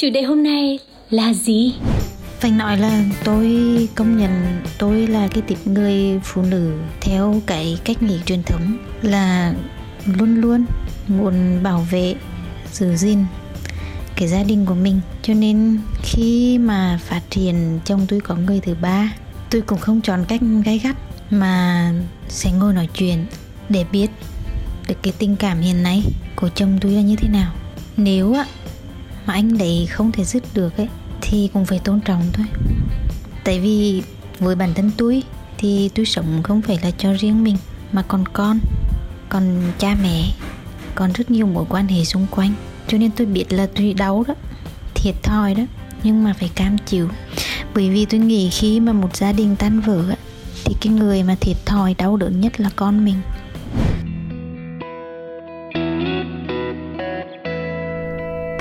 Chủ đề hôm nay là gì? Phải nói là tôi công nhận tôi là cái tip người phụ nữ theo cái cách nghĩ truyền thống là luôn luôn muốn bảo vệ, giữ gìn cái gia đình của mình. Cho nên khi mà phát triển chồng tôi có người thứ ba, tôi cũng không chọn cách gay gắt mà sẽ ngồi nói chuyện để biết được cái tình cảm hiện nay của chồng tôi là như thế nào. Nếu á mà anh đấy không thể dứt được ấy, thì cũng phải tôn trọng thôi. Tại vì với bản thân tôi thì tôi sống không phải là cho riêng mình, mà còn con, còn cha mẹ, còn rất nhiều mối quan hệ xung quanh. Cho nên tôi biết là tôi đau đó, thiệt thòi đó, nhưng mà phải cam chịu. Bởi vì tôi nghĩ khi mà một gia đình tan vỡ thì cái người mà thiệt thòi, đau đớn nhất là con mình.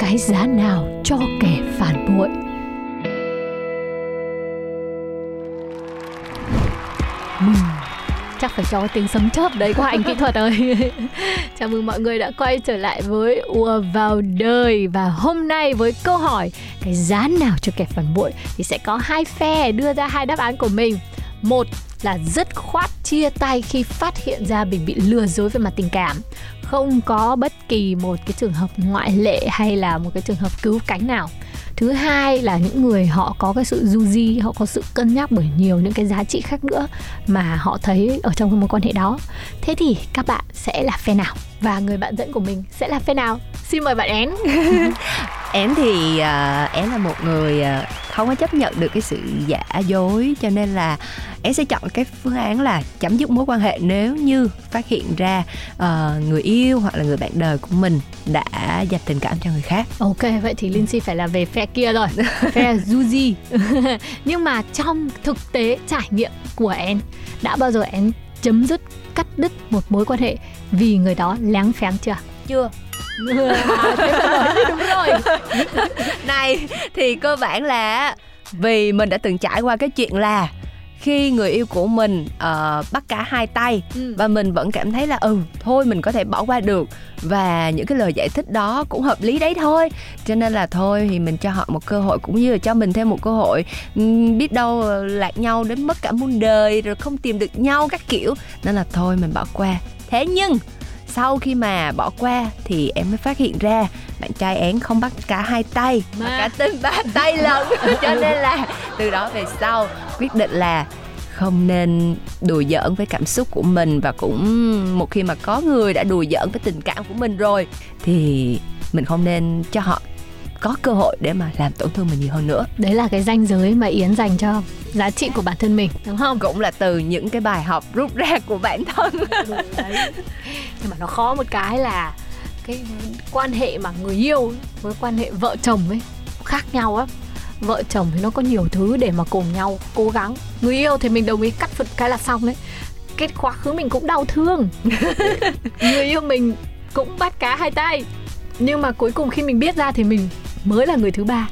Cái giá nào cho kẻ phản bội. Mình chắc phải cho cái tiếng sấm chớp đấy của anh kỹ thuật ơi. Chào mừng mọi người đã quay trở lại với ùa vào đời. Và hôm nay với câu hỏi, cái giá nào cho kẻ phản bội thì sẽ có hai phe đưa ra hai đáp án của mình. Một là dứt khoát chia tay khi phát hiện ra mình bị lừa dối về mặt tình cảm. Không có bất kỳ một cái trường hợp ngoại lệ hay là một cái trường hợp cứu cánh nào. Thứ hai là những người họ có cái sự du di họ có sự cân nhắc bởi nhiều những cái giá trị khác nữa mà họ thấy ở trong cái mối quan hệ đó. Thế thì các bạn sẽ là phe nào? Và người bạn dẫn của mình sẽ là phe nào? Xin mời bạn én. Én thì uh, én là một người uh, không có chấp nhận được cái sự giả dối cho nên là em sẽ chọn cái phương án là chấm dứt mối quan hệ nếu như phát hiện ra uh, người yêu hoặc là người bạn đời của mình đã dành tình cảm cho người khác. Ok vậy thì Lindsay phải là về phe kia rồi phe Juji nhưng mà trong thực tế trải nghiệm của em đã bao giờ em chấm dứt cắt đứt một mối quan hệ vì người đó láng pháng chưa? Chưa đúng rồi. Này thì cơ bản là vì mình đã từng trải qua cái chuyện là khi người yêu của mình uh, bắt cả hai tay Ừ. và mình vẫn cảm thấy là ừ thôi mình có thể bỏ qua được và những cái lời giải thích đó cũng hợp lý đấy thôi. Cho nên là thôi thì mình cho họ một cơ hội cũng như là cho mình thêm một cơ hội Ừm, biết đâu lạc nhau đến mất cả muôn đời rồi không tìm được nhau các kiểu. Nên là thôi mình bỏ qua. Thế nhưng sau khi mà bỏ qua thì em mới phát hiện ra bạn trai én không bắt cả hai tay mà, Mà- cả tên ba tay lần cho nên là từ đó về sau quyết định là không nên đùa giỡn với cảm xúc của mình và cũng một khi mà có người đã đùa giỡn với tình cảm của mình rồi thì mình không nên cho họ có cơ hội để mà làm tổn thương mình nhiều hơn nữa. Đấy là cái ranh giới mà yến dành cho giá trị của bản thân mình đúng không? Cũng là từ những cái bài học rút ra của bản thân. Đấy. Nhưng mà nó khó một cái là cái quan hệ mà người yêu với quan hệ vợ chồng ấy khác nhau á vợ chồng thì nó có nhiều thứ để mà cùng nhau cố gắng. Người yêu thì mình đồng ý cắt phật cái là xong đấy. Cái quá khứ mình cũng đau thương. Người yêu mình cũng bắt cá hai tay nhưng mà cuối cùng khi mình biết ra thì mình mới là người thứ ba.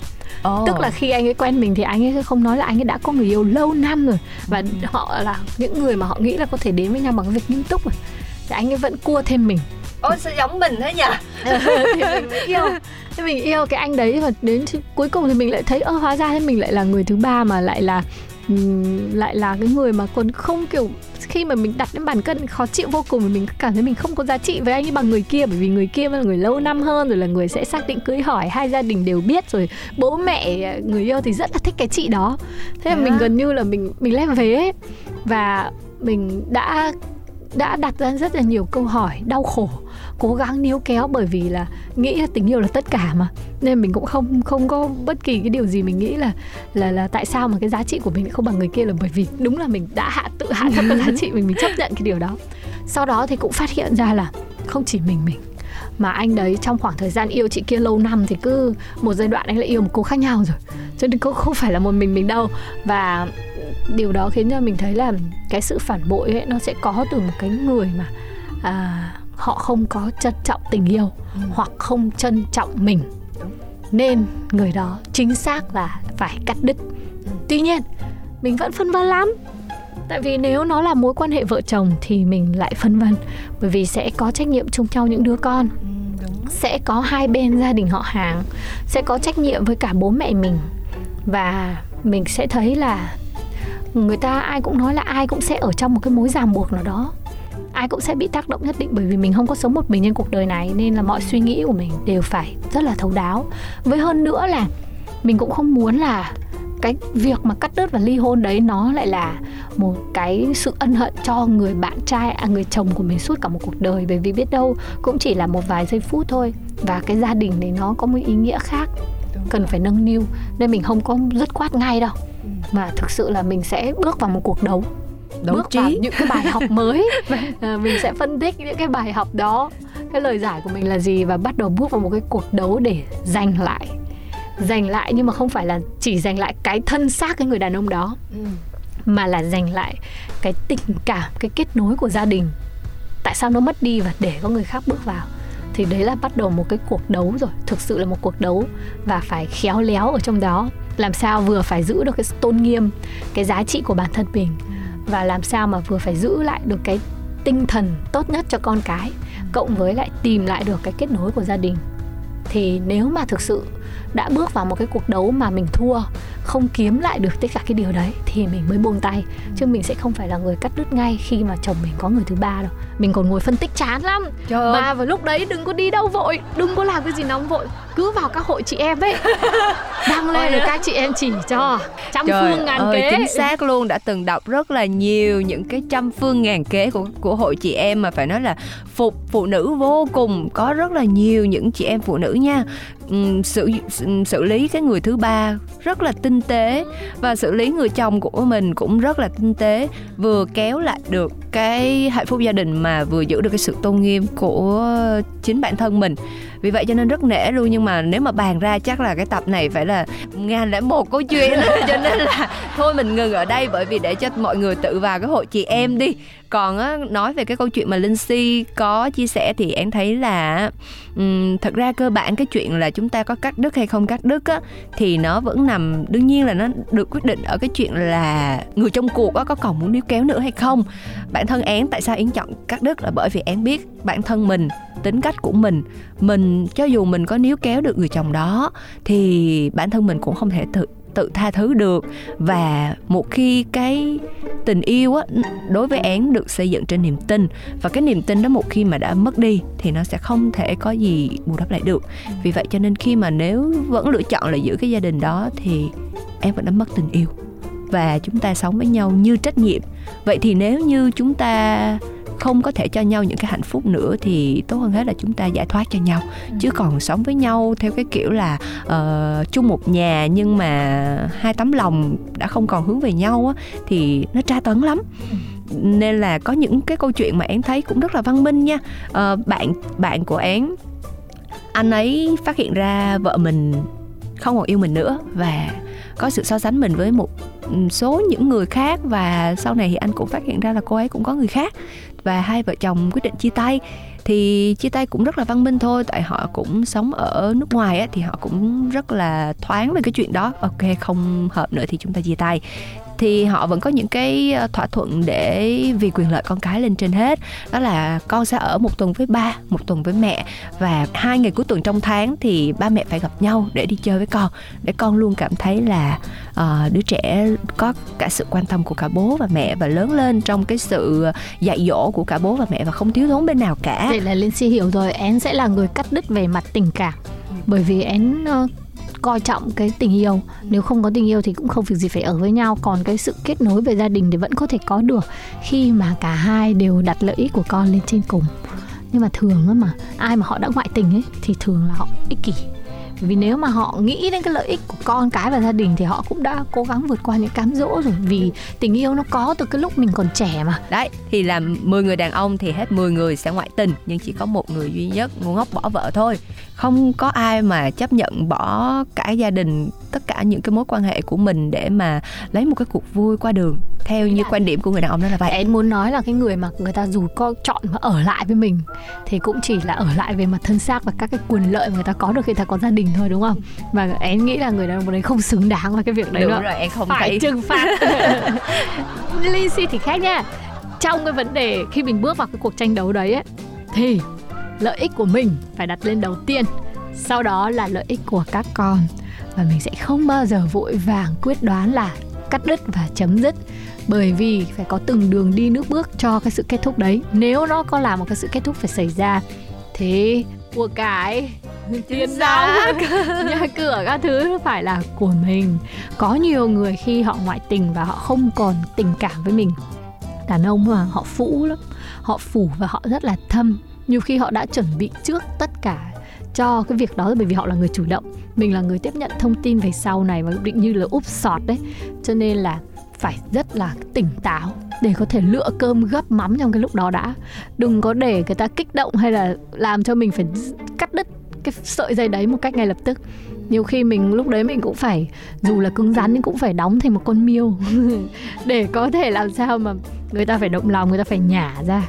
Tức là khi anh ấy quen mình thì anh ấy không nói là anh ấy đã có người yêu lâu năm rồi. Và họ là những người mà họ nghĩ là có thể đến với nhau bằng việc nghiêm túc rồi. Thì anh ấy vẫn cua thêm mình. Ôi sao giống mình thế nhỉ? Thì mình yêu. Thì mình yêu cái anh đấy và đến cuối cùng thì mình lại thấy ơ hóa ra thế mình lại là người thứ ba mà lại là lại là cái người mà còn không kiểu khi mà mình đặt lên bàn cân khó chịu vô cùng thì mình cảm thấy mình không có giá trị với anh ấy bằng người kia bởi vì người kia là người lâu năm hơn rồi là người sẽ xác định cưới hỏi hai gia đình đều biết rồi bố mẹ người yêu thì rất là thích cái chị đó thế là Thế mình gần như là mình mình lem vế ấy. và mình đã đã đặt ra rất là nhiều câu hỏi đau khổ cố gắng níu kéo bởi vì là nghĩ là tình yêu là tất cả mà. Nên mình cũng không không có bất kỳ cái điều gì mình nghĩ là là là tại sao mà cái giá trị của mình không bằng người kia là bởi vì đúng là mình đã hạ tự hạ thấp cái giá trị mình mình chấp nhận cái điều đó. Sau đó thì cũng phát hiện ra là không chỉ mình mình mà anh đấy trong khoảng thời gian yêu chị kia lâu năm thì cứ một giai đoạn anh lại yêu một cô khác nhau rồi. Cho nên cũng không phải là một mình mình đâu. Và điều đó khiến cho mình thấy là cái sự phản bội ấy nó sẽ có từ một cái người mà à, họ không có trân trọng tình yêu ừ. hoặc không trân trọng mình. Nên người đó chính xác là phải cắt đứt. Ừ. tuy nhiên mình vẫn phân vân lắm. Tại vì nếu nó là mối quan hệ vợ chồng thì mình lại phân vân bởi vì sẽ có trách nhiệm chung nhau những đứa con. Ừ, sẽ có hai bên gia đình họ hàng sẽ có trách nhiệm với cả bố mẹ mình. Và mình sẽ thấy là người ta ai cũng nói là ai cũng sẽ ở trong một cái mối ràng buộc nào đó ai cũng sẽ bị tác động nhất định bởi vì mình không có sống một mình trên cuộc đời này nên là mọi suy nghĩ của mình đều phải rất là thấu đáo. Với hơn nữa là mình cũng không muốn là cái việc mà cắt đứt và ly hôn đấy nó lại là một cái sự ân hận cho người bạn trai à người chồng của mình suốt cả một cuộc đời. Bởi vì biết đâu cũng chỉ là một vài giây phút thôi và cái gia đình này nó có một ý nghĩa khác cần phải nâng niu nên mình không có dứt khoát ngay đâu. Ừ. mà thực sự là mình sẽ bước vào một cuộc đấu đấu bước trí. vào những cái bài học mới. À, mình sẽ phân tích những cái bài học đó. Cái lời giải của mình là gì và bắt đầu bước vào một cái cuộc đấu để giành lại. Giành lại nhưng mà không phải là chỉ giành lại cái thân xác cái người đàn ông đó ừ. mà là giành lại cái tình cảm cái kết nối của gia đình. Tại sao nó mất đi và để có người khác bước vào? Thì đấy là bắt đầu một cái cuộc đấu rồi. Thực sự là một cuộc đấu và phải khéo léo ở trong đó. Làm sao vừa phải giữ được cái tôn nghiêm cái giá trị của bản thân mình và làm sao mà vừa phải giữ lại được cái tinh thần tốt nhất cho con cái cộng với lại tìm lại được cái kết nối của gia đình. Thì nếu mà thực sự đã bước vào một cái cuộc đấu mà mình thua không kiếm lại được tất cả cái điều đấy thì mình mới buông tay. Chứ mình sẽ không phải là người cắt đứt ngay khi mà chồng mình có người thứ ba đâu. Mình còn ngồi phân tích chán lắm. Trời mà vào lúc đấy đừng có đi đâu vội đừng có làm cái gì nóng vội. Cứ vào các hội chị em ấy. Đăng lên rồi các chị em chỉ cho. Trăm Trời phương ngàn ơi, kế. chính xác luôn. Đã từng đọc rất là nhiều những cái trăm phương ngàn kế của của hội chị em mà phải nói là phục phụ nữ vô cùng. Có rất là nhiều những chị em phụ nữ nha Ừ, xử xử lý cái người thứ ba rất là tinh tế. Và xử lý người chồng của mình cũng rất là tinh tế. Vừa kéo lại được cái hạnh phúc gia đình mà vừa giữ được cái sự tôn nghiêm của chính bản thân mình vì vậy cho nên rất nể luôn nhưng mà nếu mà bàn ra chắc là cái tập này phải là ngàn lẻ một câu chuyện cho nên là thôi mình ngừng ở đây bởi vì để cho mọi người tự vào cái hội chị em đi. Còn á, nói về cái câu chuyện mà linh si có chia sẻ thì em thấy là um, thật ra cơ bản cái chuyện là chúng ta có cắt đứt hay không cắt đứt á thì nó vẫn nằm đương nhiên là nó được quyết định ở cái chuyện là người trong cuộc á có còn muốn níu kéo nữa hay không. Bản thân én tại sao én chọn cắt đứt là bởi vì én biết bản thân mình tính cách của mình mình cho dù mình có níu kéo được người chồng đó, thì bản thân mình cũng không thể tự tự tha thứ được. Và một khi cái tình yêu á đối với én được xây dựng trên niềm tin, và cái niềm tin đó một khi mà đã mất đi, thì nó sẽ không thể có gì bù đắp lại được. Vì vậy cho nên khi mà nếu vẫn lựa chọn là giữ cái gia đình đó, thì em vẫn đã mất tình yêu. Và chúng ta sống với nhau như trách nhiệm. Vậy thì nếu như chúng ta không có thể cho nhau những cái hạnh phúc nữa thì tốt hơn hết là chúng ta giải thoát cho nhau ừ. chứ còn sống với nhau theo cái kiểu là uh, chung một nhà nhưng mà hai tấm lòng đã không còn hướng về nhau á thì nó tra tấn lắm ừ. nên là có những cái câu chuyện mà én thấy cũng rất là văn minh nha uh, bạn bạn của én anh ấy phát hiện ra vợ mình không còn yêu mình nữa và có sự so sánh mình với một số những người khác và sau này thì anh cũng phát hiện ra là cô ấy cũng có người khác và hai vợ chồng quyết định chia tay. Thì chia tay cũng rất là văn minh thôi, tại họ cũng sống ở nước ngoài á, thì họ cũng rất là thoáng về cái chuyện đó. Ok, không hợp nữa thì chúng ta chia tay thì họ vẫn có những cái ờ, thỏa thuận để vì quyền lợi con cái lên trên hết. Đó là con sẽ ở một tuần với ba một tuần với mẹ và hai ngày cuối tuần trong tháng thì ba mẹ phải gặp nhau để đi chơi với con để con luôn cảm thấy là uh, đứa trẻ có cả sự quan tâm của cả bố và mẹ và lớn lên trong cái sự dạy dỗ của cả bố và mẹ và không thiếu thốn bên nào cả. Vậy là linh si hiểu rồi én sẽ là người cắt đứt về mặt tình cảm. Bởi vì én uh, coi trọng cái tình yêu. Nếu không có tình yêu thì cũng không việc gì phải ở với nhau. Còn cái sự kết nối về gia đình thì vẫn có thể có được khi mà cả hai đều đặt lợi ích của con lên trên cùng. Nhưng mà thường á mà, ai mà họ đã ngoại tình ấy, thì thường là họ ích kỷ vì nếu mà họ nghĩ đến cái lợi ích của con cái và gia đình thì họ cũng đã cố gắng vượt qua những cám dỗ rồi. Vì tình yêu nó có từ cái lúc mình còn trẻ mà. Đấy, thì là 10 người đàn ông thì hết 10 người sẽ ngoại tình, nhưng chỉ có một người duy nhất, ngu ngốc bỏ vợ thôi. Không có ai mà chấp nhận bỏ cả gia đình, tất cả những cái mối quan hệ của mình để mà lấy một cái cuộc vui qua đường theo như quan điểm của người đàn ông đó là vậy. Em muốn nói là cái người mà người ta dù có chọn mà ở lại với mình thì cũng chỉ là ở lại về mặt thân xác và các cái quyền lợi mà người ta có được khi ta có gia đình thôi đúng không? Và em nghĩ là người đàn ông đấy không xứng đáng với cái việc đấy đúng nữa rồi em không phải thấy. trừng phạt. Lizzy thì khác nha. Trong cái vấn đề khi mình bước vào cái cuộc tranh đấu đấy ấy, thì lợi ích của mình phải đặt lên đầu tiên. Sau đó là lợi ích của các con. Và mình sẽ không bao giờ vội vàng quyết đoán là cắt đứt và chấm dứt bởi vì phải có từng đường đi nước bước cho cái sự kết thúc đấy. Nếu nó có là một cái sự kết thúc phải xảy ra thì của cái tiền nong nhà cửa các thứ phải là của mình. Có nhiều người khi họ ngoại tình và họ không còn tình cảm với mình. Đàn ông mà họ phũ lắm. Họ phủ và họ rất là thâm. Nhiều khi họ đã chuẩn bị trước tất cả cho cái việc đó bởi vì họ là người chủ động. Mình là người tiếp nhận thông tin về sau này và định như là úp sọt đấy. Cho nên là phải rất là tỉnh táo để có thể lựa cơm gấp mắm trong cái lúc đó đã. Đừng có để người ta kích động hay là làm cho mình phải cắt đứt cái sợi dây đấy một cách ngay lập tức nhiều khi mình, lúc đấy mình cũng phải, dù là cứng rắn nhưng cũng phải đóng thành một con miêu. Để có thể làm sao mà người ta phải động lòng, người ta phải nhả ra.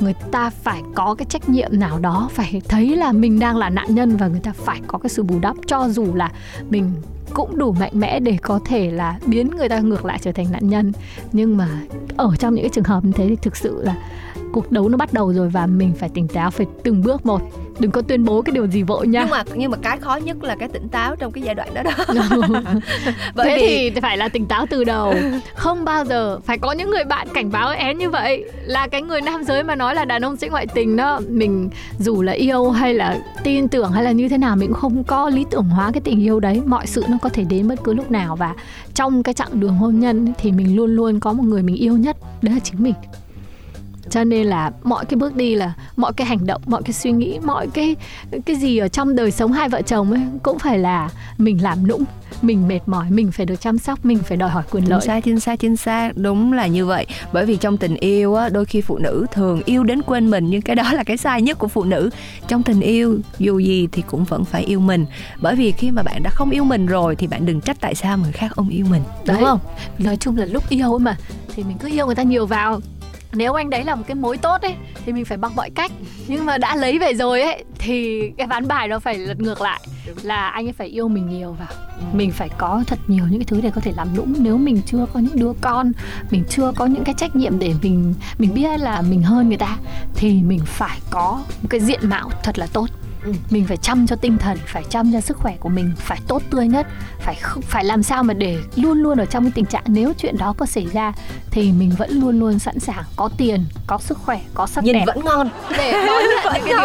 Người ta phải có cái trách nhiệm nào đó, phải thấy là mình đang là nạn nhân và người ta phải có cái sự bù đắp, cho dù là mình cũng đủ mạnh mẽ để có thể là biến người ta ngược lại trở thành nạn nhân. Nhưng mà ở trong những cái trường hợp như thế thì thực sự là cuộc đấu nó bắt đầu rồi và mình phải tỉnh táo phải từng bước một. Đừng có tuyên bố cái điều gì vội nha. Nhưng mà nhưng mà cái khó nhất là cái tỉnh táo trong cái giai đoạn đó đó. Bởi thế vì thì phải là tỉnh táo từ đầu. Không bao giờ phải có những người bạn cảnh báo én như vậy. Là cái người nam giới mà nói là đàn ông sẽ ngoại tình đó mình dù là yêu hay là tin tưởng hay là như thế nào mình cũng không có lý tưởng hóa cái tình yêu đấy. Mọi sự nó có thể đến bất cứ lúc nào và trong cái chặng đường hôn nhân thì mình luôn luôn có một người mình yêu nhất đấy là chính mình cho nên là mọi cái bước đi là mọi cái hành động mọi cái suy nghĩ mọi cái cái gì ở trong đời sống hai vợ chồng ấy cũng phải là mình làm nũng mình mệt mỏi mình phải được chăm sóc mình phải đòi hỏi quyền chính lợi. xác chính xác chính xác. Đúng là như vậy. Bởi vì trong tình yêu á đôi khi phụ nữ thường yêu đến quên mình nhưng cái đó là cái sai nhất của phụ nữ. Trong tình yêu dù gì thì cũng vẫn phải yêu mình. Bởi vì khi mà bạn đã không yêu mình rồi thì bạn đừng trách tại sao người khác không yêu mình. Đúng không? Nói chung là lúc yêu ấy mà thì mình cứ yêu người ta nhiều vào nếu anh đấy là một cái mối tốt ấy thì mình phải bằng mọi cách. Nhưng mà đã lấy về rồi ấy thì cái ván bài nó phải lật ngược lại. Là anh ấy phải yêu mình nhiều vào mình phải có thật nhiều những cái thứ để có thể làm nũng nếu mình chưa có những đứa con mình chưa có những cái trách nhiệm để mình mình biết là mình hơn người ta thì mình phải có một cái diện mạo thật là tốt mình phải chăm cho tinh thần phải chăm cho sức khỏe của mình phải tốt tươi nhất phải không phải làm sao mà để luôn luôn ở trong cái tình trạng nếu chuyện đó có xảy ra thì mình vẫn luôn luôn sẵn sàng có tiền có sức khỏe có sắc nhìn đẹp. vẫn ngon. Để đón nhận những cái điều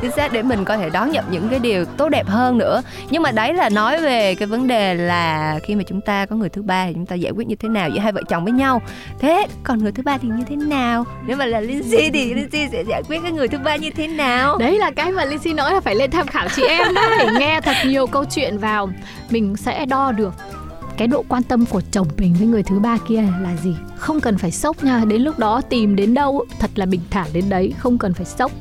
chính xác để mình có thể đón nhận những cái điều tốt đẹp hơn nữa. Nhưng mà đấy là nói về cái vấn đề là khi mà chúng ta có người thứ ba thì chúng ta giải quyết như thế nào giữa hai vợ chồng với nhau. Thế còn người thứ ba thì như thế nào? Nếu mà là Lindsay thì Lindsay sẽ giải quyết cái người thứ ba như thế nào? Đấy là cái mà Lizzy nói là phải lên tham khảo chị em đấy nghe thật nhiều câu chuyện vào. Mình sẽ đo được cái độ quan tâm của chồng mình với người thứ ba kia là gì. Không cần phải sốc nha đến lúc đó tìm đến đâu thật là bình thản đến đấy không cần phải sốc.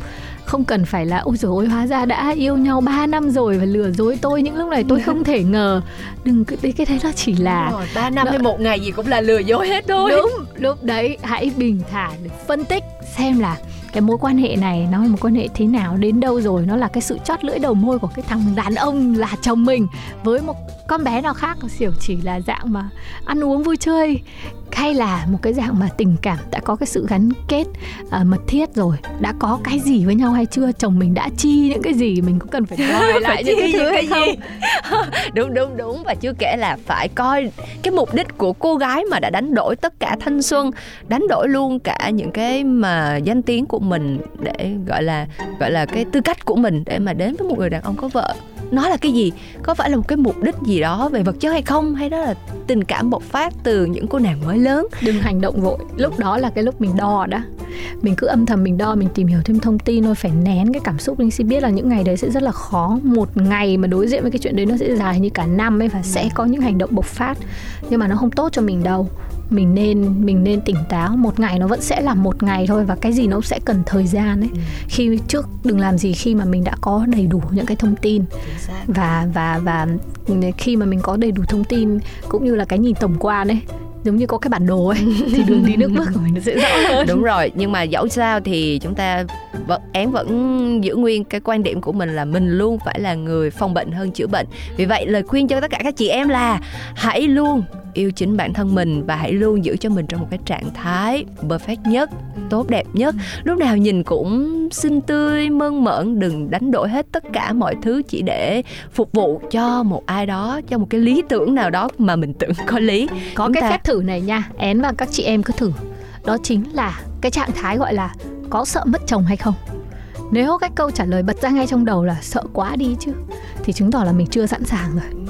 Không cần phải là ôi rồi ôi hóa ra đã yêu nhau 3 năm rồi và lừa dối tôi những lúc này tôi không thể ngờ. Đừng cái cái đấy nó chỉ là rồi ba năm hay một ngày gì cũng là lừa dối hết thôi. Đúng lúc đấy hãy bình thản phân tích xem là cái mối quan hệ này nó là một quan hệ thế nào, đến đâu rồi, nó là cái sự chót lưỡi đầu môi của cái thằng đàn ông là chồng mình với một con bé nào khác xỉu chỉ là dạng mà ăn uống vui chơi hay là một cái dạng mà tình cảm đã có cái sự gắn kết uh, mật thiết rồi. Đã có cái gì với nhau hay chưa? Chồng mình đã chi những cái gì? Mình cũng cần phải đòi lại những cái thứ hay không? Đúng đúng đúng. Và chưa kể là phải coi cái mục đích của cô gái mà đã đánh đổi tất cả thanh xuân đánh đổi luôn cả những cái mà danh tiếng của mình để gọi là gọi là cái tư cách của mình để mà đến với một người đàn ông có vợ nó là cái gì? Có phải là một cái mục đích gì đó về vật chất hay không? Hay đó là tình cảm bộc phát từ những cô nàng mới lớn? Đừng hành động vội. Lúc đó là cái lúc mình đo đó. Mình cứ âm thầm mình đo, mình tìm hiểu thêm thông tin, thôi phải nén cái cảm xúc. Linh xin biết là những ngày đấy sẽ rất là khó. Một ngày mà đối diện với cái chuyện đấy nó sẽ dài như cả năm ấy và sẽ có những hành động bộc phát. Nhưng mà nó không tốt cho mình đâu mình nên mình nên tỉnh táo. Một ngày nó vẫn sẽ là một ngày thôi và cái gì nó cũng sẽ cần thời gian ấy. Ừ. khi trước đừng làm gì khi mà mình đã có đầy đủ những cái thông tin. Và và và khi mà mình có đầy đủ thông tin cũng như là cái nhìn tổng quan ấy giống như có cái bản đồ ấy thì đường đi nước bước của mình nó sẽ rõ hơn. Đúng rồi nhưng mà dẫu sao thì chúng ta vẫn én vẫn giữ nguyên cái quan điểm của mình là mình luôn phải là người phòng bệnh hơn chữa bệnh. Vì vậy lời khuyên cho tất cả các chị em là hãy luôn yêu chính bản thân mình và hãy luôn giữ cho mình trong một cái trạng thái perfect nhất tốt đẹp nhất. Lúc nào nhìn cũng xinh tươi mơn mởn đừng đánh đổi hết tất cả mọi thứ chỉ để phục vụ cho một ai đó cho một cái lý tưởng nào đó mà mình tưởng có lý. Có Chúng cái ta... phép thử này nha én và các chị em cứ thử. Đó chính là cái trạng thái gọi là có sợ mất chồng hay không? Nếu cái câu trả lời bật ra ngay trong đầu là sợ quá đi chứ thì chứng tỏ là mình chưa sẵn sàng rồi.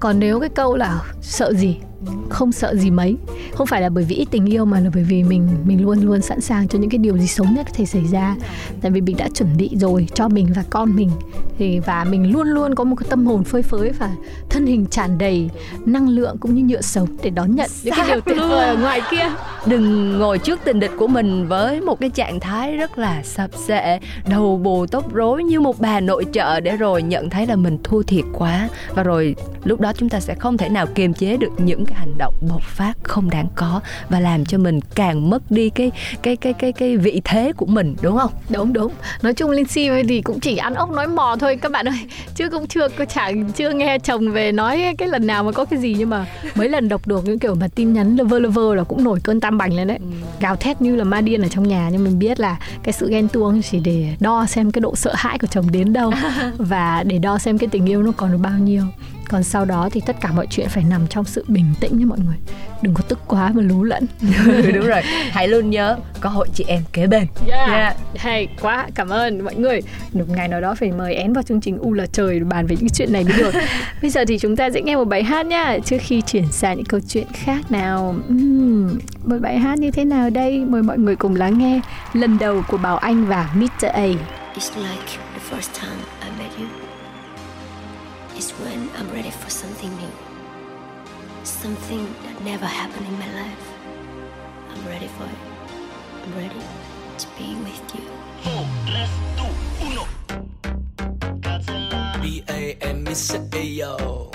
Còn nếu cái câu là sợ gì không sợ gì mấy. Không phải là bởi vì ít tình yêu mà là bởi vì mình mình luôn luôn sẵn sàng cho những cái điều gì xấu nhất có thể xảy ra. Tại vì mình đã chuẩn bị rồi cho mình và con mình. Thì và mình luôn luôn có một cái tâm hồn phơi phới và thân hình tràn đầy năng lượng cũng như nhựa sống để đón nhận những cái điều tuyệt vời ở ngoài kia. Đừng ngồi trước tình địch của mình với một cái trạng thái rất là sập sệ đầu bù tóc rối như một bà nội trợ để rồi nhận thấy là mình thua thiệt quá. Và rồi lúc đó chúng ta sẽ không thể nào kiềm chế được những cái hành động bộc phát không đáng có và làm cho mình càng mất đi cái cái cái cái cái vị thế của mình đúng không? Đúng đúng. Nói chung linh si thì cũng chỉ ăn ốc nói mò thôi các bạn ơi. Chứ cũng chưa có chẳng chưa nghe chồng về nói cái lần nào mà có cái gì nhưng mà mấy lần đọc được những kiểu mà tin nhắn lơ vơ là cũng nổi cơn tam bành lên đấy. Ừ. gào thét như là ma điên ở trong nhà nhưng mình biết là cái sự ghen tuông chỉ để đo xem cái độ sợ hãi của chồng đến đâu và để đo xem cái tình yêu nó còn được bao nhiêu còn sau đó thì tất cả mọi chuyện phải nằm trong sự bình tĩnh nha mọi người. Đừng có tức quá và lú lẫn. Đúng rồi. Hãy luôn nhớ có hội chị em kế bên. Yeah. yeah. hay quá. Cảm ơn mọi người. Một ngày nào đó phải mời én vào chương trình u là trời bàn về những chuyện này mới được. Bây giờ thì chúng ta sẽ nghe một bài hát nhá trước khi chuyển sang những câu chuyện khác nào. Uhm, một bài hát như thế nào đây? Mời mọi người cùng lắng nghe lần đầu của bảo anh và Mr. A. It's like the first time is when I'm ready for something new. Something that never happened in my life. I'm ready for it. I'm ready to be with you. Four, let's do uno. B A M Miss A yo.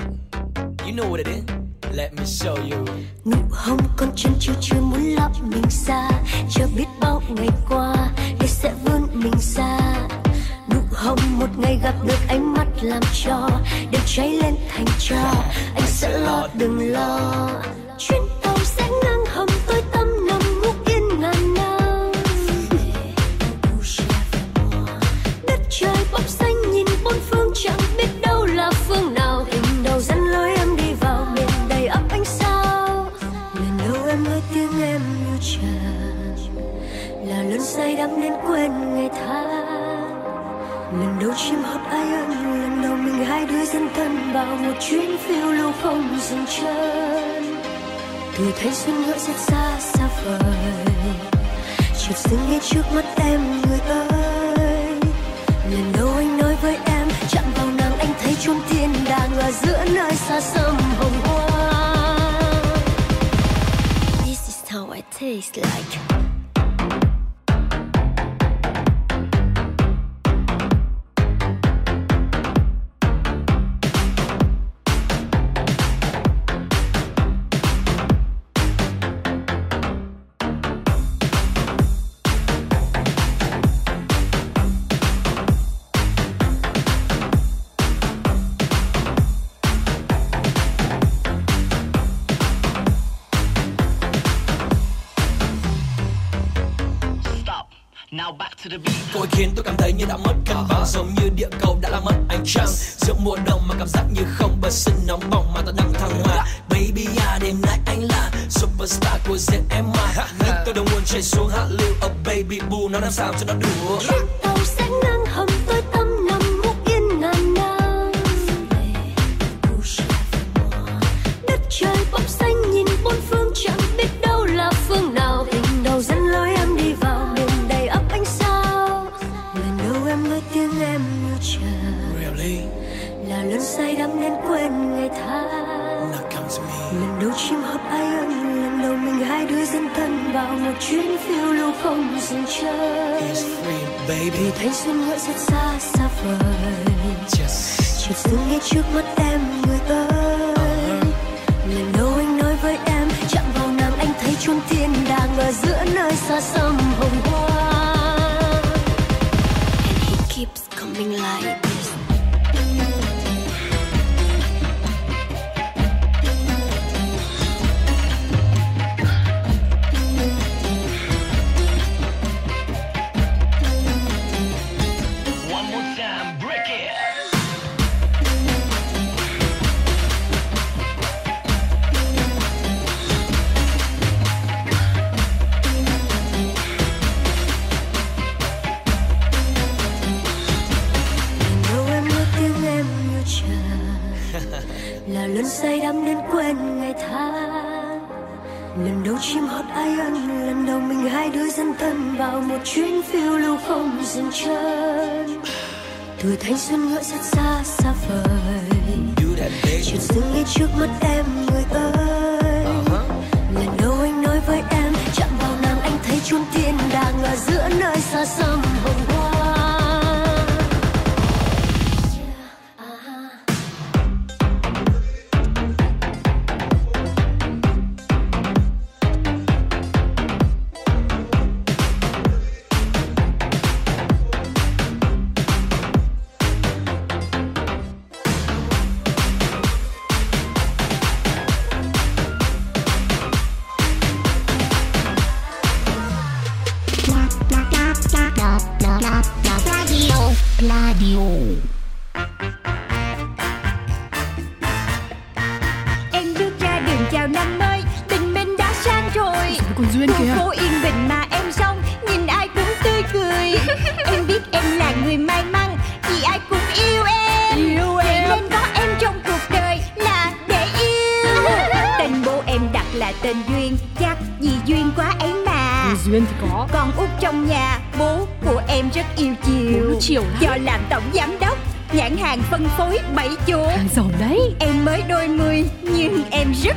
You know what it is? Let me show you. Nụ hồng con chân chưa chưa muốn lấp mình xa, chưa biết bao ngày qua để sẽ vươn mình xa hồng một ngày gặp được mắt làm cho đều cháy lên thành tro anh sẽ lo đừng lo. Một chuyến phiêu lưu không dừng chân. Từ thanh xuân ngỡ rất xa xa vời. Chợt dừng ngay trước mắt em người ơi. Lần đầu anh nói với em, chạm vào nàng anh thấy chốn thiên đàng ở giữa nơi xa xăm hồng hoa This is how I taste like Cô khiến tôi cảm thấy như đã mất cân bằng, Giống như địa cầu đã làm mất ánh trăng. Giữa mùa đông mà cảm giác như không bật sinh nóng bỏng mà ta đang thăng hoa Baby à đêm nay anh là superstar của ZMI à. Nước tôi đâu muốn chảy xuống hạ lưu Oh baby boo nó làm sao cho nó đủ. Không dừng baby. Vì thanh xuân ngỡ rất xa xa vời. Just chợt dưng ngay trước mắt em người ơi. Lần đầu anh nói với em chạm vào nàng anh thấy chốn thiên đàng ở giữa nơi xa xăm hồng hoa. And he keeps coming like ai ân lần đầu mình hai đứa dân thân vào một chuyến phiêu lưu không dừng chân. Tuổi thanh xuân ngỡ rất xa xa vời. Do that baby chợt dưng ngay trước mắt em người ơi. Lần đầu anh nói với em chạm vào nàng anh thấy chốn thiên đàng ở giữa nơi xa xăm Còn Duyên Khu phố yên bình mà em xong Nhìn ai cũng tươi cười. Em biết em là người may mắn Vì ai cũng yêu em. Yêu Vậy nên có em trong cuộc đời Là để yêu. Tên bố em đặt là tên Duyên Chắc vì duyên quá ấy mà. Duyên thì có. Con út trong nhà Bố của em rất yêu chiều. Chiều lắm. Do làm tổng giám đốc Nhãn hàng phân phối bảy chỗ. Hàng giàu đấy. Em mới đôi mươi nhưng em rất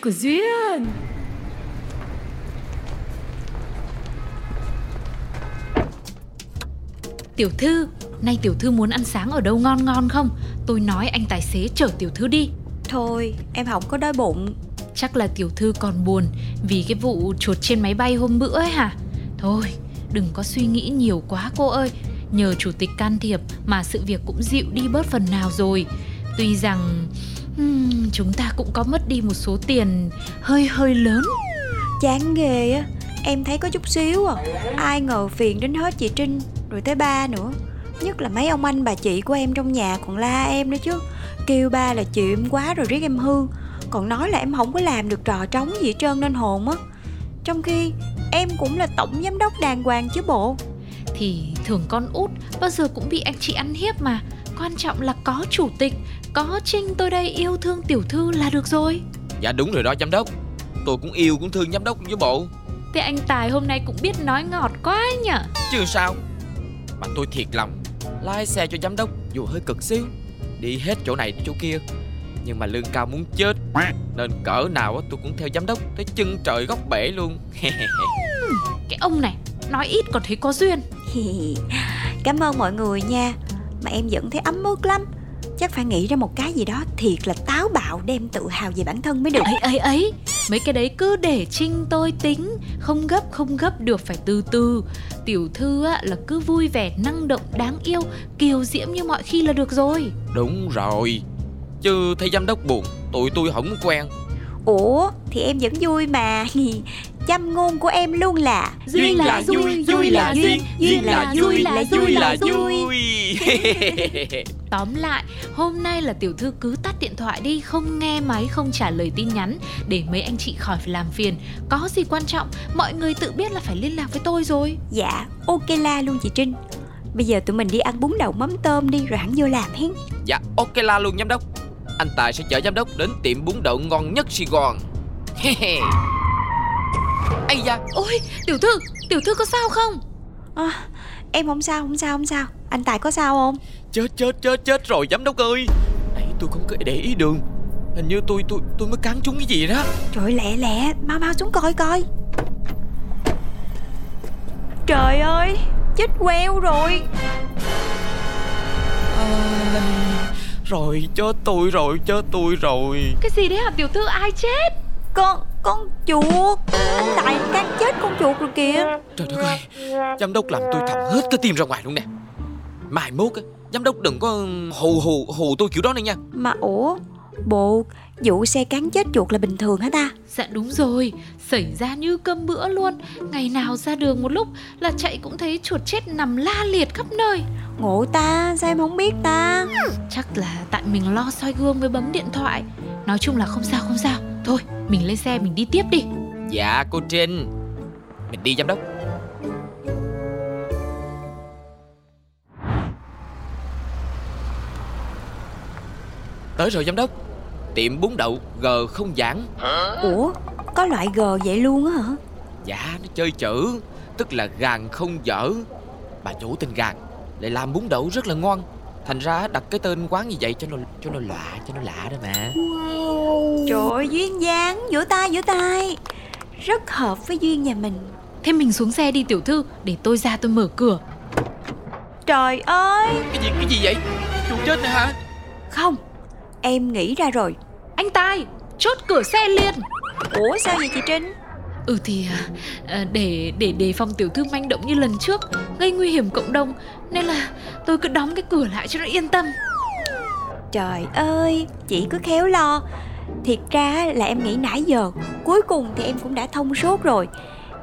của Duyên Tiểu thư, nay tiểu thư muốn ăn sáng ở đâu ngon ngon không? Tôi nói anh tài xế chở tiểu thư đi. Thôi em không có đói bụng Chắc là tiểu thư còn buồn vì cái vụ chuột trên máy bay hôm bữa ấy hả? Thôi, đừng có suy nghĩ nhiều quá cô ơi. Nhờ chủ tịch can thiệp mà sự việc cũng dịu đi bớt phần nào rồi. Tuy rằng hmm, chúng ta cũng có mất đi một số tiền hơi hơi lớn. Chán ghê á. Em thấy có chút xíu à. Ai ngờ phiền đến hết chị Trinh Rồi tới ba nữa. Nhất là mấy ông anh bà chị của em trong nhà còn la em nữa chứ. Kêu ba là chịu em quá rồi riết em hư. Còn nói là em không có làm được trò trống gì hết trơn nên hồn á. Trong khi em cũng là tổng giám đốc đàng hoàng chứ bộ. Thì thường con út bao giờ cũng bị anh chị ăn hiếp mà. Quan trọng là có chủ tịch, có Trinh tôi đây yêu thương tiểu thư là được rồi. Dạ đúng rồi đó giám đốc. Tôi cũng yêu cũng thương giám đốc với bộ. Thế anh Tài hôm nay cũng biết nói ngọt quá nhở Chứ sao? Mà tôi thiệt lòng Lái xe cho giám đốc dù hơi cực xíu. Đi hết chỗ này đến chỗ kia Nhưng mà lương cao muốn chết. Nên cỡ nào á, tôi cũng theo giám đốc Tới chân trời góc bể luôn. Cái ông này nói ít còn thấy có duyên. Cảm ơn mọi người nha. Mà em vẫn thấy ấm ức lắm Chắc phải nghĩ ra một cái gì đó thiệt là táo bạo Đem tự hào về bản thân mới được. Ấy ấy ấy Mấy cái đấy cứ để Trinh tôi tính. Không gấp không gấp được phải từ từ. Tiểu thư á, là cứ vui vẻ năng động đáng yêu Kiều diễm như mọi khi là được rồi. Đúng rồi. Chứ thấy giám đốc buồn Tụi tôi không quen Ủa thì em vẫn vui mà. Châm ngôn của em luôn là Duyên là vui, vui là duyên Duyên là vui, là vui là vui Tóm lại, hôm nay là tiểu thư cứ tắt điện thoại đi, không nghe máy, không trả lời tin nhắn để mấy anh chị khỏi phải làm phiền. Có gì quan trọng, mọi người tự biết là phải liên lạc với tôi rồi. Dạ, ok la luôn chị Trinh. Bây giờ tụi mình đi ăn bún đậu mắm tôm đi rồi hẳn vô làm hen. Dạ ok la luôn giám đốc Anh Tài sẽ chở giám đốc đến tiệm bún đậu ngon nhất Sài Gòn. Ây da. Ôi, tiểu thư, tiểu thư có sao không? à, Em không sao, không sao, không sao. Anh Tài có sao không? Chết chết chết chết rồi giám đốc ơi. Nãy tôi không có để ý đường. Hình như tôi tôi tôi mới cắn trúng cái gì đó. Trời lẹ lẹ, mau mau xuống coi coi. Trời ơi, chết queo rồi Rồi chết tôi rồi chết tôi rồi. Cái gì đấy hả? Tiểu thư ai chết? Con, con chuột. Anh Tài cắn chết con chuột rồi kìa. Trời đất ơi Giám đốc làm tôi thầm hết cái tim ra ngoài luôn nè. Mai mốt á Giám đốc đừng có hù hù hù tôi kiểu đó nữa nha. Mà ủa, bộ vụ xe cắn chết chuột là bình thường hả ta? Dạ đúng rồi, xảy ra như cơm bữa luôn. Ngày nào ra đường một lúc là chạy cũng thấy chuột chết nằm la liệt khắp nơi. Ngộ ta, sao em không biết ta? Chắc là tại mình lo soi gương với bấm điện thoại. Nói chung là không sao không sao. Thôi mình lên xe mình đi tiếp đi. Dạ cô Trinh. Mình đi giám đốc. Tới rồi giám đốc. Tiệm bún đậu G không giảng. Ủa, có loại G vậy luôn á hả? Dạ nó chơi chữ Tức là gàn không dở. Bà chủ tên gàn Lại làm bún đậu rất là ngon. Thành ra đặt cái tên quán như vậy cho nó cho nó lạ cho nó lạ đó mà. Trời ơi, duyên dáng, vỗ tay, vỗ tay. Rất hợp với Duyên nhà mình. Thế mình xuống xe đi tiểu thư Để tôi ra tôi mở cửa. Trời ơi! Cái gì cái gì vậy? Chuột chết nè hả? Không, em nghĩ ra rồi. Anh Tài chốt cửa xe liền Ủa sao vậy chị Trinh? Ừ thì à, à, để để đề phòng tiểu thư manh động như lần trước Gây nguy hiểm cộng đồng Nên là tôi cứ đóng cái cửa lại cho nó yên tâm. Trời ơi, chị cứ khéo lo. Thiệt ra là em nghĩ nãy giờ Cuối cùng thì em cũng đã thông suốt rồi.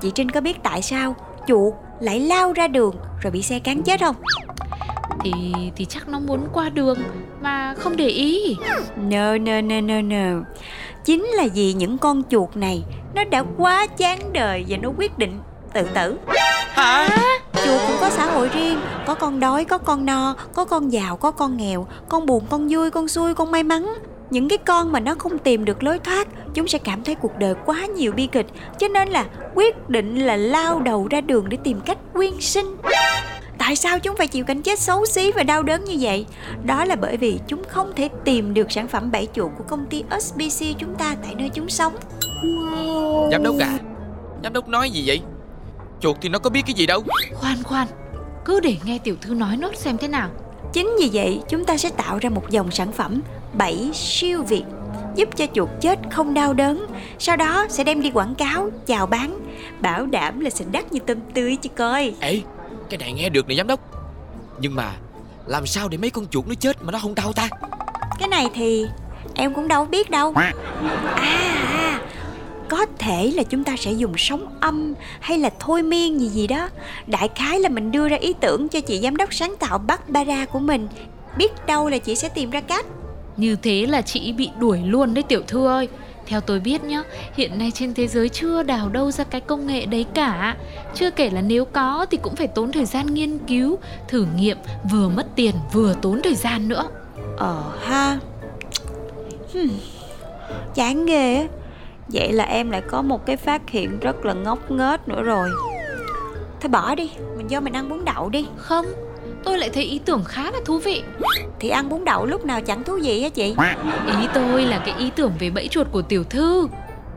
Chị Trinh có biết tại sao chuột lại lao ra đường rồi bị xe cán chết không? Thì thì chắc nó muốn qua đường Mà không để ý. No, no, no, no, no Chính là vì những con chuột này Nó đã quá chán đời và nó quyết định tự tử. Hả? Chuột cũng có xã hội riêng Có con đói, có con no Có con giàu, có con nghèo Con buồn, con vui, con xui, con may mắn. Những cái con mà nó không tìm được lối thoát chúng sẽ cảm thấy cuộc đời quá nhiều bi kịch cho nên là quyết định là lao đầu ra đường để tìm cách quyên sinh tại sao chúng phải chịu cảnh chết xấu xí và đau đớn như vậy? Đó là bởi vì chúng không thể tìm được sản phẩm bẫy chuột của công ty SBC chúng ta tại nơi chúng sống. Giám đốc à Giám đốc nói gì vậy? Chuột thì nó có biết cái gì đâu. Khoan khoan Cứ để nghe tiểu thư nói nốt xem thế nào. Chính vì vậy, chúng ta sẽ tạo ra một dòng sản phẩm bẫy siêu việt giúp cho chuột chết không đau đớn. Sau đó sẽ đem đi quảng cáo, chào bán, bảo đảm là xịn đắt như tôm tươi chứ coi. Ê Cái này nghe được nè giám đốc Nhưng mà Làm sao để mấy con chuột nó chết mà nó không đau ta Cái này thì em cũng đâu biết đâu. À, à, có thể là chúng ta sẽ dùng sóng âm hay là thôi miên gì gì đó. Đại khái là mình đưa ra ý tưởng cho chị giám đốc sáng tạo Barbara của mình. Biết đâu là chị sẽ tìm ra cách. Như thế là chị bị đuổi luôn đấy tiểu thư ơi Theo tôi biết nhá, hiện nay trên thế giới chưa đào đâu ra cái công nghệ đấy cả. Chưa kể là nếu có thì cũng phải tốn thời gian nghiên cứu, thử nghiệm Vừa mất tiền vừa tốn thời gian nữa. Ờ ha. Hmm. Chán ghê á. Vậy là em lại có một cái phát hiện rất là ngốc nghếch nữa rồi. Thôi bỏ đi Mình vô mình ăn bún đậu đi. Không, tôi lại thấy ý tưởng khá là thú vị. Thì ăn bún đậu lúc nào chẳng thú vị á chị? Ý tôi là cái ý tưởng về bẫy chuột của tiểu thư.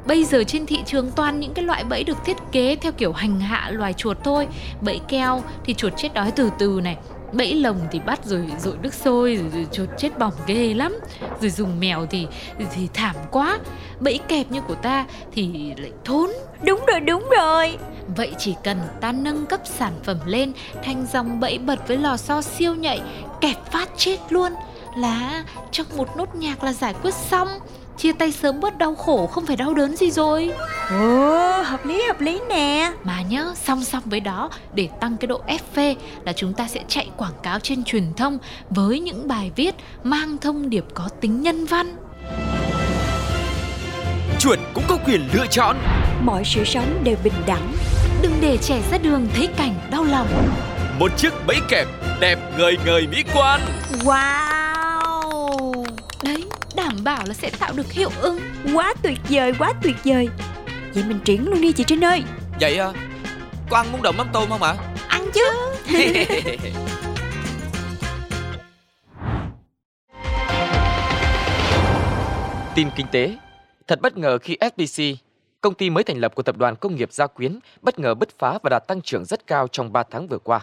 Bây giờ trên thị trường toàn những cái loại bẫy được thiết kế theo kiểu hành hạ loài chuột thôi. Bẫy keo thì chuột chết đói từ từ này Bẫy lồng thì bắt rồi rội nước sôi rồi, rồi chuột chết bỏng ghê lắm. Rồi dùng mèo thì thì thảm quá. Bẫy kẹp như của ta thì lại thốn. Đúng rồi đúng rồi. Vậy chỉ cần ta nâng cấp sản phẩm lên thành dòng bẫy bật với lò xo siêu nhạy, kẹp phát chết luôn. Là trong một nốt nhạc là giải quyết xong. Chia tay sớm bớt đau khổ không phải đau đớn gì rồi. Ồ hợp lý hợp lý nè. Mà nhớ song song với đó để tăng cái độ ép phê là chúng ta sẽ chạy quảng cáo trên truyền thông với những bài viết mang thông điệp có tính nhân văn. Chuột cũng có quyền lựa chọn. Mọi sự sống đều bình đẳng. Đừng để trẻ ra đường thấy cảnh đau lòng. Một chiếc bẫy kẹp đẹp ngời ngời mỹ quan. Wow đảm bảo là sẽ tạo được hiệu ứng. Quá tuyệt vời quá tuyệt vời. Vậy mình triển luôn đi chị trinh ơi. Vậy à, có ăn muốn đồng mắm tôm không ạ? ăn chứ. Tin kinh tế. Thật bất ngờ khi SBC, công ty mới thành lập của tập đoàn công nghiệp Gia Quyến, bất ngờ bứt phá và đạt tăng trưởng rất cao trong 3 tháng vừa qua.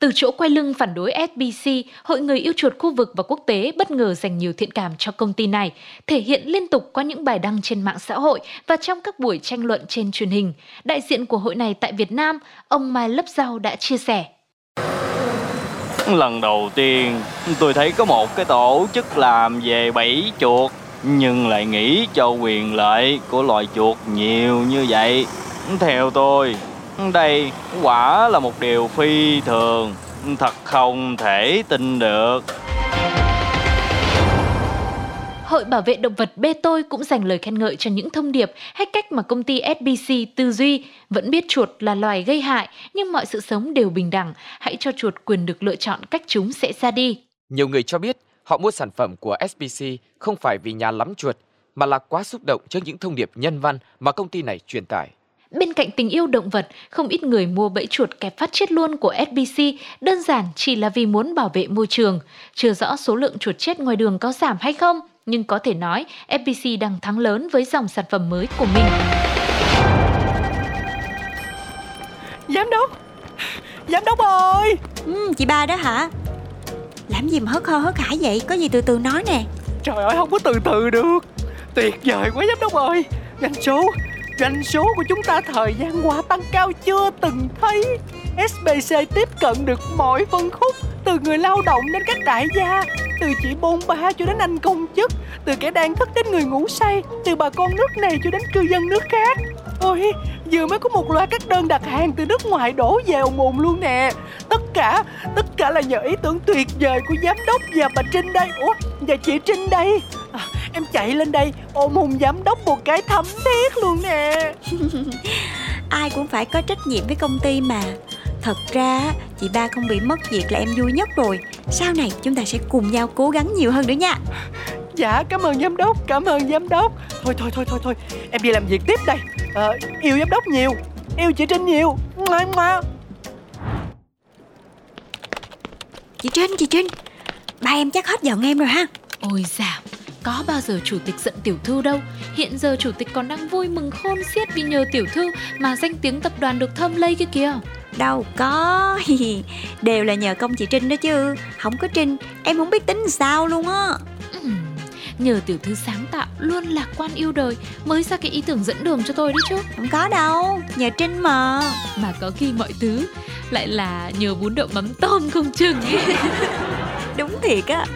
Từ chỗ quay lưng phản đối SBC, Hội người yêu chuột khu vực và quốc tế bất ngờ dành nhiều thiện cảm cho công ty này, thể hiện liên tục qua những bài đăng trên mạng xã hội và trong các buổi tranh luận trên truyền hình. Đại diện của hội này tại Việt Nam, ông Mai Lấp Rau đã chia sẻ. Lần đầu tiên tôi thấy có một cái tổ chức làm về bẫy chuột nhưng lại nghĩ cho quyền lợi của loài chuột nhiều như vậy. Theo tôi, đây quả là một điều phi thường, thật không thể tin được. Hội Bảo vệ Động vật Bê Tôi cũng dành lời khen ngợi cho những thông điệp hay cách mà công ty SBC tư duy. Vẫn biết chuột là loài gây hại, nhưng mọi sự sống đều bình đẳng. Hãy cho chuột quyền được lựa chọn cách chúng sẽ ra đi. Nhiều người cho biết họ mua sản phẩm của SBC không phải vì nhà lắm chuột, mà là quá xúc động trước những thông điệp nhân văn mà công ty này truyền tải. Bên cạnh tình yêu động vật, không ít người mua bẫy chuột kẹp phát chết luôn của SBC đơn giản chỉ là vì muốn bảo vệ môi trường. Chưa rõ số lượng chuột chết ngoài đường có giảm hay không, nhưng có thể nói FPC đang thắng lớn với dòng sản phẩm mới của mình. Giám đốc! Giám đốc ơi! Ừ, chị ba đó hả? Làm gì mà hớt hơ hớt hải vậy? Có gì từ từ nói nè. Trời ơi không có từ từ được. Tuyệt vời quá giám đốc ơi. Doanh số Doanh số của chúng ta thời gian qua tăng cao chưa từng thấy. SBC tiếp cận được mọi phân khúc, Từ người lao động đến các đại gia, Từ chị bôn ba cho đến anh công chức, Từ kẻ đang thức đến người ngủ say, Từ bà con nước này cho đến cư dân nước khác. Ôi vừa mới có một loạt các đơn đặt hàng từ nước ngoài đổ về ồn ồn luôn nè. Tất cả, tất cả là nhờ ý tưởng tuyệt vời của giám đốc và bà Trinh đây. Ủa, và chị Trinh đây? À, Em chạy lên đây ôm hùng giám đốc một cái thấm thiết luôn nè. Ai cũng phải có trách nhiệm với công ty mà. Thật ra chị ba không bị mất việc là em vui nhất rồi. Sau này chúng ta sẽ cùng nhau cố gắng nhiều hơn nữa nha. Dạ cảm ơn giám đốc, cảm ơn giám đốc. Thôi thôi thôi thôi thôi, em đi làm việc tiếp đây. Ờ, Yêu giám đốc nhiều, yêu chị Trinh nhiều. Ngoan ngoan chị trinh chị trinh. Ba em chắc hết giận em rồi ha. Ôi dào, có bao giờ chủ tịch giận tiểu thư đâu. Hiện giờ chủ tịch còn đang vui mừng khôn xiết vì nhờ tiểu thư mà danh tiếng tập đoàn được thơm lây kia kìa. đâu có. Đều là nhờ công chị trinh đó chứ. Không có trinh em không biết tính sao luôn á Nhờ tiểu thư sáng tạo luôn lạc quan yêu đời mới ra cái ý tưởng dẫn đường cho tôi đấy chứ. không có đâu nhờ trinh mà Mà có khi mọi thứ lại là nhờ bún đậu mắm tôm không chừng. đúng thiệt á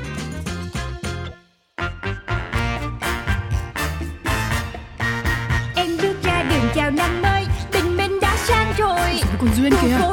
Em bước ra đường chào năm mới Tình mình đã sang rồi Còn Duyên Khu phố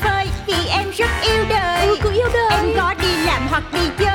Vì em rất yêu đời Ừ, cũng yêu đời. Em có đi làm hoặc đi chơi